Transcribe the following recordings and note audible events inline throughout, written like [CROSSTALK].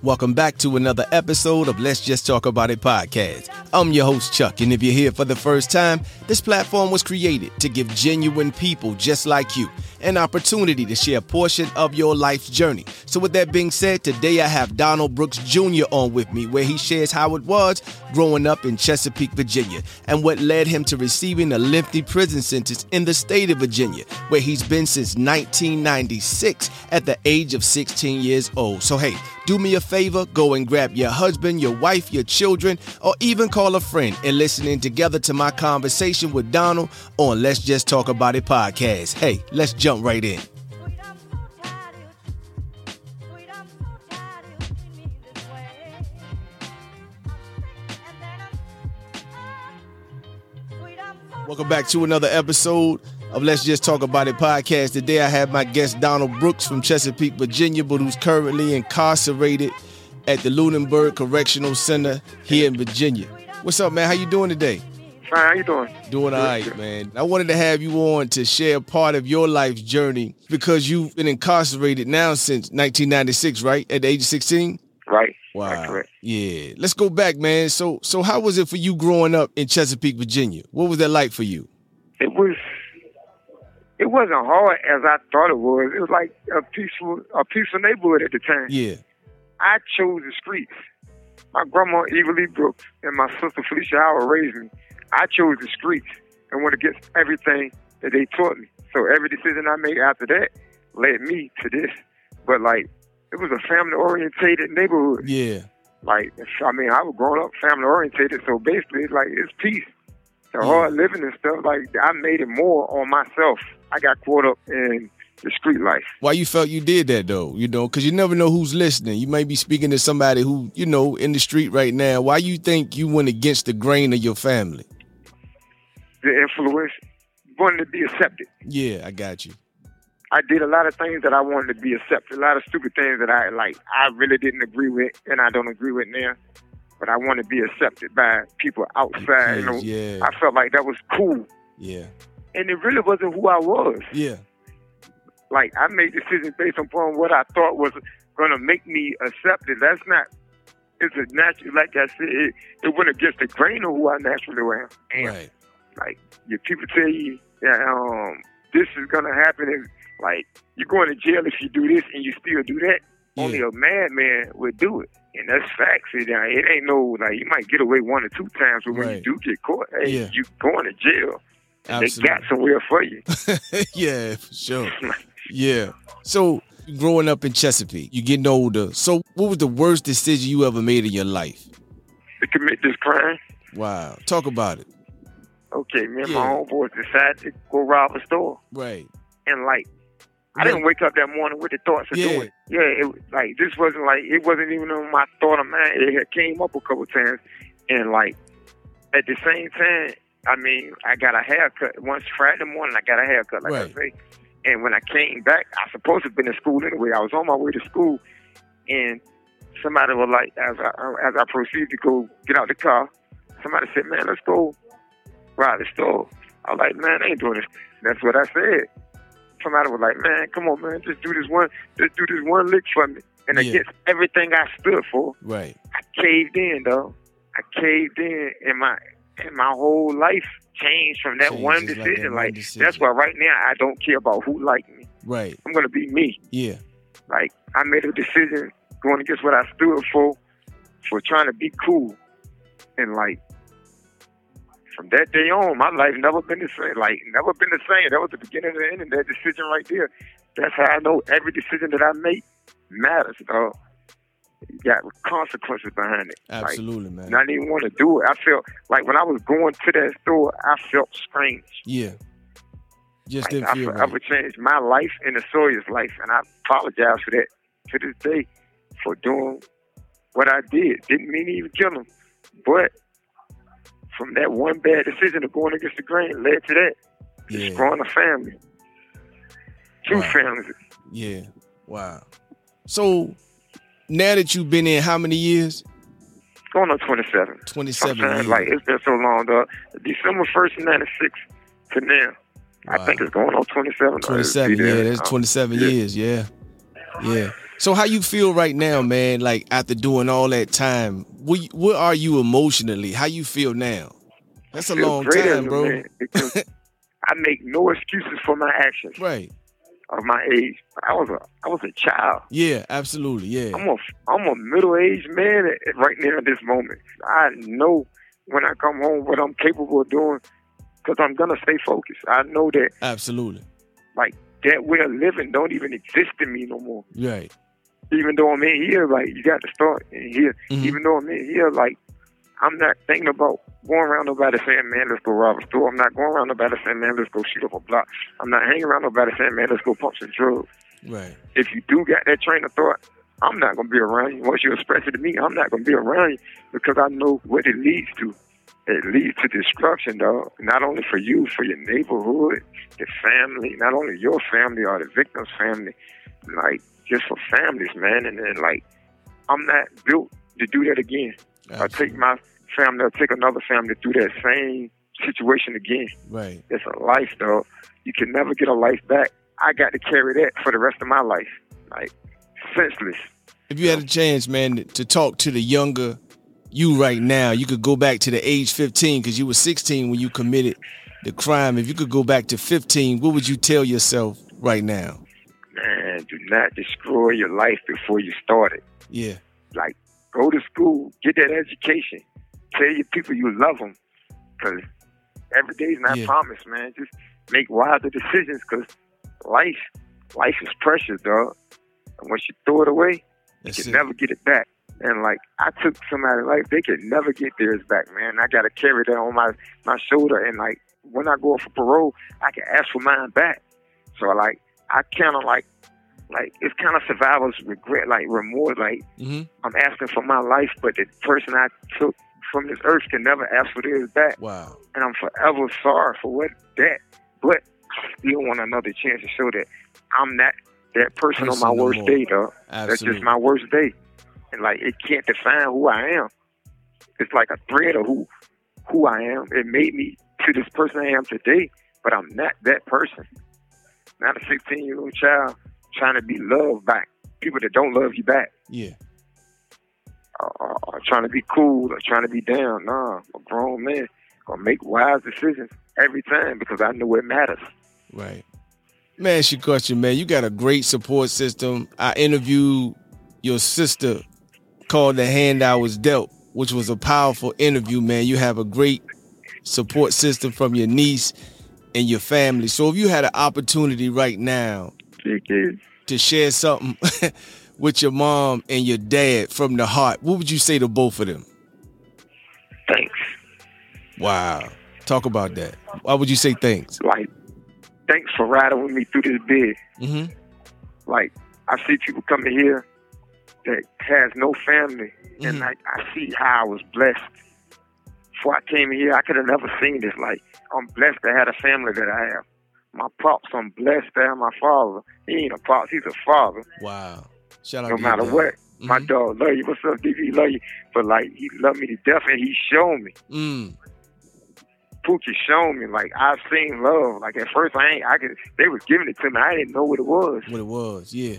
Welcome back to another episode of Let's Just Talk About It podcast. I'm your host, Chuck, and if you're here for the first time, this platform was created to give genuine people just like you an opportunity to share a portion of your life's journey. So, with that being said, today I have Donald Brooks Jr. on with me, where he shares how it was growing up in Chesapeake, Virginia, and what led him to receiving a lengthy prison sentence in the state of Virginia, where he's been since 1996 at the age of 16 years old. So, hey, do me a favor, go and grab your husband, your wife, your children, or even call a friend and listen in together to my conversation with Donald on Let's Just Talk About It podcast. Hey, let's jump right in. Welcome back to another episode of Let's Just Talk About It podcast. Today I have my guest Donald Brooks from Chesapeake, Virginia, but who's currently incarcerated at the Lunenburg Correctional Center here in Virginia. What's up, man? How you doing today? Fine. How you doing? Doing all right, man. I wanted to have you on to share part of your life's journey because you've been incarcerated now since 1996, right? At the age of 16? Right. Wow. Yeah. Let's go back, man. So so how was it for you growing up in Chesapeake, Virginia? What was that like for you? It was it wasn't hard as I thought it was. It was like a peaceful a peaceful neighborhood at the time. Yeah. I chose the streets. My grandma Eva Lee Brooks and my sister Felicia Howard raised me. I chose the streets and went against everything that they taught me. So every decision I made after that led me to this. But like it was a family orientated neighborhood. Yeah. Like I mean, I was growing up family orientated, so basically it's like it's peace. The hard living and stuff, like I made it more on myself. I got caught up in the street life. Why you felt you did that though? You know, because you never know who's listening. You may be speaking to somebody who you know in the street right now. Why you think you went against the grain of your family? The influence, wanting to be accepted. Yeah, I got you. I did a lot of things that I wanted to be accepted. A lot of stupid things that I like. I really didn't agree with, and I don't agree with now. But I want to be accepted by people outside. You know, yeah. I felt like that was cool, Yeah. And it really wasn't who I was. Yeah. like I made decisions based upon what I thought was going to make me accepted. That's not. It's a natural, like I said, it, it went against the grain of who I naturally am. And Right. like, if people tell you that um this is gonna happen, and like you're going to jail if you do this and you still do that. Yeah. Only a madman would do it, and that's facts. It, it ain't no like you might get away one or two times, but when Right. you do get caught, hey, Yeah. you going to jail. And They got somewhere for you. [LAUGHS] yeah, for sure. Yeah. So growing up in Chesapeake, you're getting older. So what was the worst decision you ever made in your life? to commit this crime. Wow. Talk about it. Okay, me and Yeah. my homeboys decided to go rob a store, Right. and like, I didn't wake up that morning with the thoughts of Yeah. doing it. Yeah, it, was- like this wasn't like it wasn't even on my thought of mind. It had came up a couple times, and like at the same time, I mean, I got a haircut. Once Friday morning, I got a haircut, like Right. I say. And when I came back, I supposed to have been in school anyway. I was on my way to school, and somebody was like, as I as I proceeded to go get out the car, somebody said, "Man, let's go rob the store." I was like, "Man, I ain't doing this." That's what I said. Somebody was like, "Man, come on, man, just do this one, just do this one lick for me." And Yeah. against everything I stood for, Right. I caved in, though. I caved in, and my and my whole life changed from that one just like decision. that Like, decision. that's why right now I don't care about who like me. Right. I'm gonna be me. Yeah. Like I made a decision going against what I stood for, for trying to be cool, and like from that day on, my life never been the same. Like never been the same. That was the beginning and the end of that decision right there. That's how I know every decision that I make matters, dog. Got consequences behind it. Like, Absolutely, man. and I didn't want to do it. I felt like when I was going to that store, I felt strange. yeah. Just Like, didn't I feel forever right. changed my life and the Sawyer's life, and I apologize for that to this day for doing what I did. Didn't mean to even kill him, but from that one bad decision of going against the grain led to that, Yeah. destroying a family, two Wow. families. Yeah. Wow. So now that you've been in how many years? Going on 27. 27 years. like, it's been so long, though. December 1st, 96 to now. I think it's going on 27. or it'll be 27, yeah, that's Um, 27 yeah. years, yeah. Yeah. So how you feel right now, man? Like after doing all that time, where, where are you emotionally? How you feel now? That's a long time, bro. [LAUGHS] I make no excuses for my actions. Right. Of my age, I was a I was a child. Yeah, absolutely. Yeah. I'm a I'm a middle aged man right now at this moment. I know when I come home what I'm capable of doing because I'm gonna stay focused. I know that. Absolutely. Like that way of living don't even exist in me no more. Right. Even though I'm in here, like you got to start in here. Mm-hmm. Even though I'm in here, like I'm not thinking about going around nobody saying, man, let's go rob a store. I'm not going around nobody saying, man, let's go shoot up a block. I'm not hanging around nobody saying, man, let's go pump some drugs. Right. If you do got that train of thought, I'm not going to be around you. Once you express it to me, I'm not going to be around you because I know what it leads to. It leads to destruction, dog. Not only for you, for your neighborhood, your family, not only your family or the victim's family, like just for families, man. And then, like, I'm not built to do that again. Absolutely. I take my family, I take another family through that same situation again. Right. It's a life, though. You can never get a life back. I got to carry that for the rest of my life. Like, senseless. If you had a chance, man, to talk to the younger you right now, you could go back to the age 15 because you were 16 when you committed the crime. If you could go back to 15, what would you tell yourself right now? Man, do not destroy your life before you start it. Yeah. Like, go to school, get that education, tell your people you love them, because every day is not yeah. promised, man. Just make wiser decisions, because life, life is precious, dog. And once you throw it away, That's you can it. never get it back. And like I took somebody's life, they could never get theirs back, man. I gotta carry that on my my shoulder, and like when I go for parole, I can ask for mine back. So like I kind of like like it's kind of survivor's regret, like remorse. Like mm-hmm. I'm asking for my life, but the person I took from this earth can never ask for theirs back. Wow. And I'm forever sorry for what that, but I still want another chance to show that I'm not that person, person on my worst day, though. That's just my worst day, and like it can't define who I am. It's like a thread of who who I am. It made me to this person I am today, but I'm not that person. Not a 16 year old child trying to be loved by people that don't love you back. Yeah. Or, or, or trying to be cool or trying to be down. Nah, I'm a grown man. Gonna make wise decisions every time because I know it matters. Right. Man, she question, man. You got a great support system. I interviewed your sister called The Hand I Was Dealt, which was a powerful interview, man. You have a great support system from your niece and your family. So if you had an opportunity right now to share something [LAUGHS] with your mom and your dad from the heart, what would you say to both of them? Thanks. Wow. Talk about that. Why would you say thanks? Like thanks for riding with me through this bid. Mm-hmm. Like I see people coming here that has no family, mm-hmm. and like I see how I was blessed. Before I came here, I could have never seen this. Like I'm blessed to have a family that I have. My pops, I'm blessed to have my father. He ain't a pops, he's a father. Wow. Shout out no matter dad. what. Mm-hmm. My dog love you. What's up, DV? Love you. But like he loved me to death and he showed me. Mm. Pookie showed me. Like I've seen love. Like at first I ain't I could they was giving it to me. I didn't know what it was. What it was, yeah.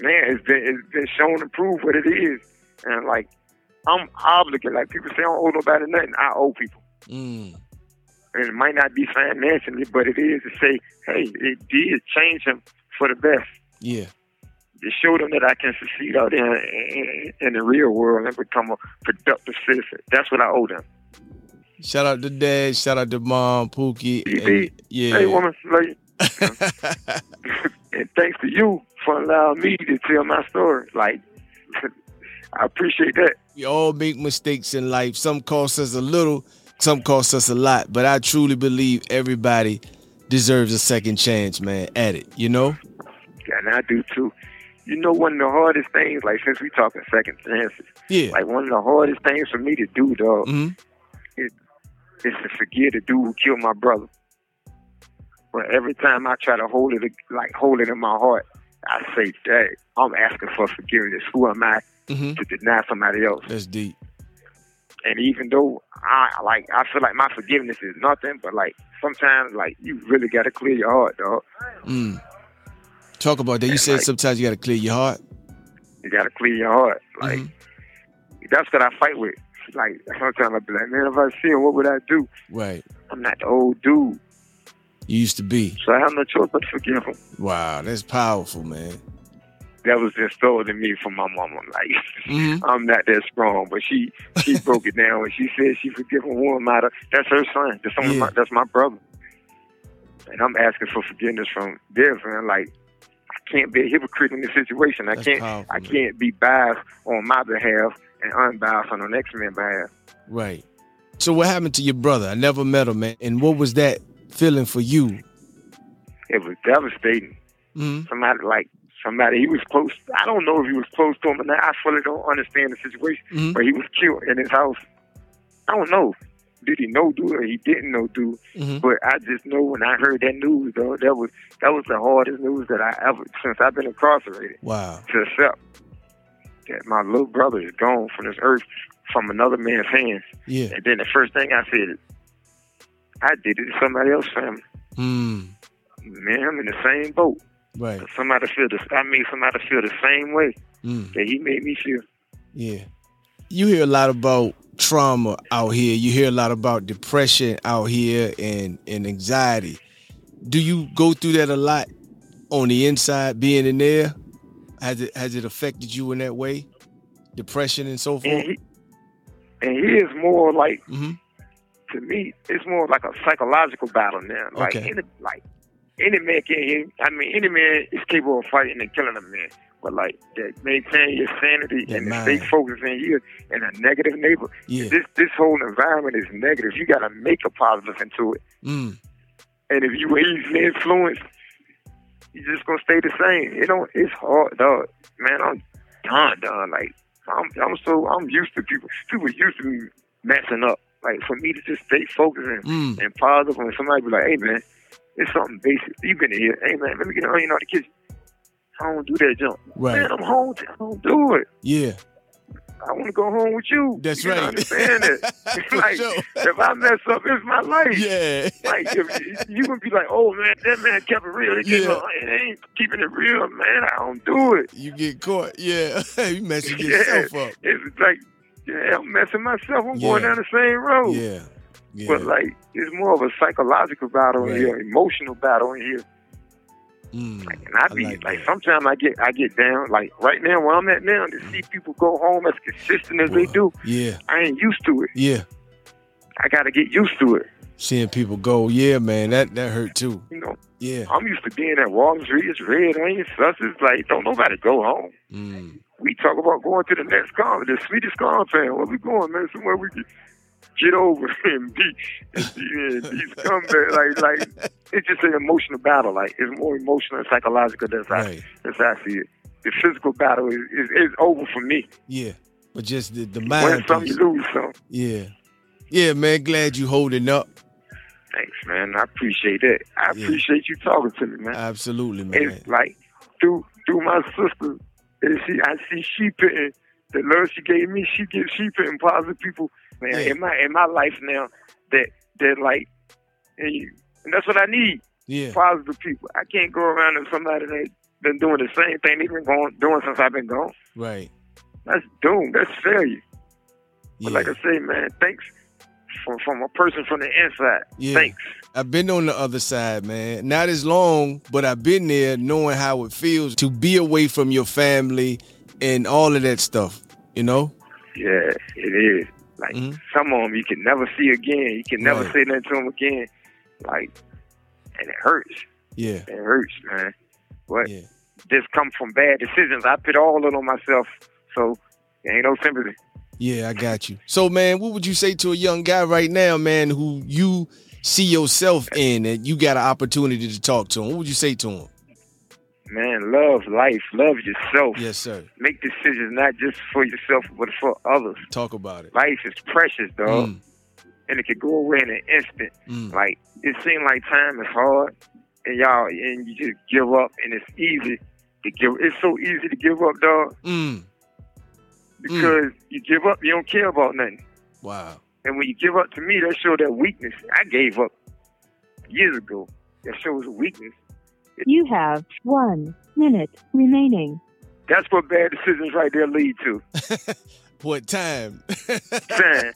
Man, it's been it's been shown and proved what it is. And like I'm obligated. Like people say I don't owe nobody nothing. I owe people. Mm. And it might not be financially, but it is to say, hey, it did change him for the best. Yeah. It showed him that I can succeed out there in, in, in the real world and become a productive citizen. That's what I owe them. Shout out to dad. Shout out to mom, Pookie. And, yeah. Hey, woman, love [LAUGHS] and thanks to you for allowing me to tell my story. Like, [LAUGHS] I appreciate that. We all make mistakes in life. Some cost us a little, some cost us a lot. But I truly believe everybody deserves a second chance, man, at it, you know? Yeah, and I do too. You know, one of the hardest things, like since we talking second chances, yeah, like one of the hardest things for me to do, dog, mm-hmm is to forgive the dude who killed my brother. But every time I try to hold it, like hold it in my heart, I say, "Dad, I'm asking for forgiveness. Who am I mm-hmm. to deny somebody else?" That's deep. And even though I like, I feel like my forgiveness is nothing, but like sometimes, like you really got to clear your heart, dog. Mm. Talk about that. You said Like- sometimes you got to clear your heart. You gotta clear your heart. Like Mhm. that's what I fight with. Like sometimes I be like, man, if I see him, what would I do? Right. I'm not the old dude, You used to be. so I have no choice but to forgive him. Wow, that's powerful, man. That was installed in me from my mama. Like Mhm. [LAUGHS] I'm not that strong, but she she [LAUGHS] broke it down and she said she forgive him one matter. That's her son. That's, Yeah. my, that's my brother. And I'm asking for forgiveness from this, man. Like I can't be a hypocrite in this situation. I That's can't powerful, I man. can't be biased on my behalf and unbiased on the next man's behalf. Right. So what happened to your brother? I never met him, man. And what was that feeling for you? It was devastating. hmm Somebody like somebody he was close. I don't know if he was close to him or not. I fully don't understand the situation. Mhm. But he was killed in his house. I don't know. Did he know do or he didn't know do? hmm But I just know when I heard that news, though, that was that was the hardest news that I ever since I've been incarcerated Wow. to accept that my little brother is gone from this earth from another man's hands. Yeah. And then the first thing I said, I did it to somebody else's family. Mm. Man, I'm in the same boat. Right. Somebody feel this. I made somebody feel the same way Mm. that he made me feel. Yeah. You hear a lot about trauma out here. You hear a lot about depression out here and, and anxiety. Do you go through that a lot on the inside, being in there? Has it has it affected you in that way? Depression and so And forth? he, and he is more like hmm to me, it's more like a psychological battle now. Like Okay. any like any man can. I mean, any man is capable of fighting and killing a man. But like that, maintain your sanity and mind. stay focused in here in a negative neighbor. Yeah. This this whole environment is negative. You got to make a positive into it. Mm. And if you easily influenced, you're just gonna stay the same. You know, it's hard, dog. Man, I'm done, done. Like I'm, I'm so I'm used to people. People used to me messing up. Like for me to just stay focused and, Mm. and positive, when somebody be like, "Hey, man, it's something basic. You been in here? Hey, man, let me get on. You know the kitchen. I don't do that jump. Right. Man, I'm home. I don't do it. Yeah. I want to go home with you. That's you right. Understand [LAUGHS] it? Like sure. if I mess up, it's my life Yeah. like if, you gonna be like, oh man, that man kept it real. It, Yeah. yeah. it ain't keeping it real, man. I don't do it. You get caught. Yeah. [LAUGHS] you messing [LAUGHS] Yeah. yourself up. It's like, yeah, I'm messing myself. I'm going down the same road. Yeah. Yeah. But like, it's more of a psychological battle Right. in here, emotional battle in here. Mm. And I be like like, sometimes I get, I get down. Like right now, where I'm at now, to see people go home as consistent as they do, Yeah. I ain't used to it. Yeah. I got to get used to it. Seeing people go, yeah, man, that that hurt too. You know, Yeah. I'm used to being at Wall Street, it's red onion, It's Like, don't nobody go home. Mm. we talk about going to the next con, the sweetest compound. Where we going, man? Somewhere we can get over [LAUGHS] and be, and be and. Like, like it's just an emotional battle. Like it's more emotional and psychological. than Right. that's how I see it. The physical battle is, is, is over for me. Yeah. But just the, the mind some, you lose some. Yeah. Yeah, man. Glad you holding up. Thanks, man. I appreciate that. I Yeah. appreciate you talking to me, man. Absolutely, man. It's like through through my sister, and she I see she putting the love she gave me. She gives she putting positive people, man, Yeah. in my in my life now. That that like, and, and that's what I need. Yeah. Positive people. I can't go around with somebody that been doing the same thing they've been going doing since I've been gone. Right. That's doom. That's failure. Yeah. But like I say, man, thanks from from a person from the inside. Yeah. Thanks. I've been on the other side, man. Not as long, but I've been there knowing how it feels to be away from your family and all of that stuff, you know? Yeah, it is. Like Mhm. some of them you can never see again. You can never Right. say nothing to them again. Like, and it hurts. Yeah. It hurts, man. But Yeah. this come from bad decisions. I put all of it on myself, so there ain't no sympathy. Yeah, I got you. So, man, what would you say to a young guy right now, man, who you see yourself in and you got an opportunity to talk to him? What would you say to him? Man, love life, love yourself. Yes, sir. Make decisions not just for yourself, but for others. Talk about it. Life is precious, dog, Mm, and it could go away in an instant. mm. Like it seems like time is hard, and y'all, and you just give up, and it's easy to give. It's so easy to give up, dog, Mm. because you give up, you don't care about nothing. Wow. And when you give up to me, that shows that weakness. I gave up years ago. That shows a weakness. You have one minute remaining. That's what bad decisions right there lead to. [LAUGHS] what time? [LAUGHS] Time.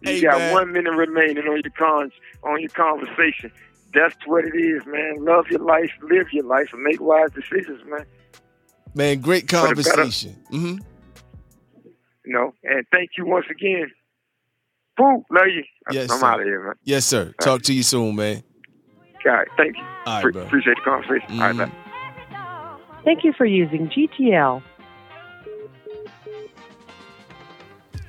You Hey, got man. one minute remaining on your con on your conversation. That's what it is, man. Love your life, live your life, and make wise decisions, man. Man, great For the better. conversation. hmm You know, and thank you once again. Boo, love you. Yes, I'm sir. out of here, man. Yes, sir. Talk to you soon, man. All right, thank you. All right, Pre- appreciate the conversation. All right, bye. Thank you for using GTL.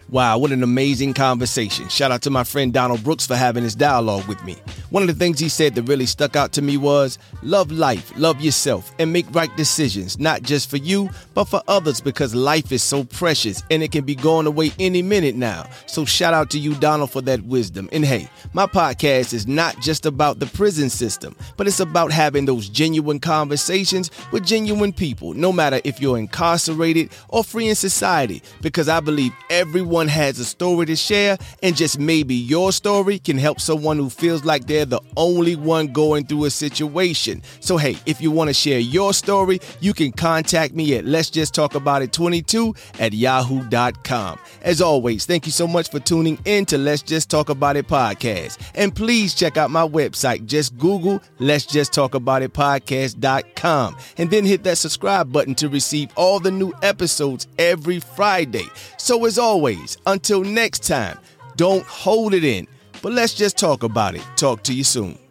Wow, what an amazing conversation. Shout out to my friend Donald Brooks for having this dialogue with me. One of the things he said that really stuck out to me was love life, love yourself, and make right decisions, not just for you, but for others because life is so precious and it can be going away any minute now. So shout out to you, Donald, for that wisdom. And hey, my podcast is not just about the prison system, but it's about having those genuine conversations with genuine people, no matter if you're incarcerated or free in society, because I believe everyone has a story to share, and just maybe your story can help someone who feels like they're the only one going through a situation. So, hey, if you want to share your story, you can contact me at Let's Just Talk About It 22 at yahoo.com. As always, thank you so much for tuning in to Let's Just Talk About It podcast. And please check out my website. Just Google Let's Just Talk About It podcast.com and then hit that subscribe button to receive all the new episodes every Friday. So, as always, until next time, don't hold it in, but let's just talk about it. Talk to you soon.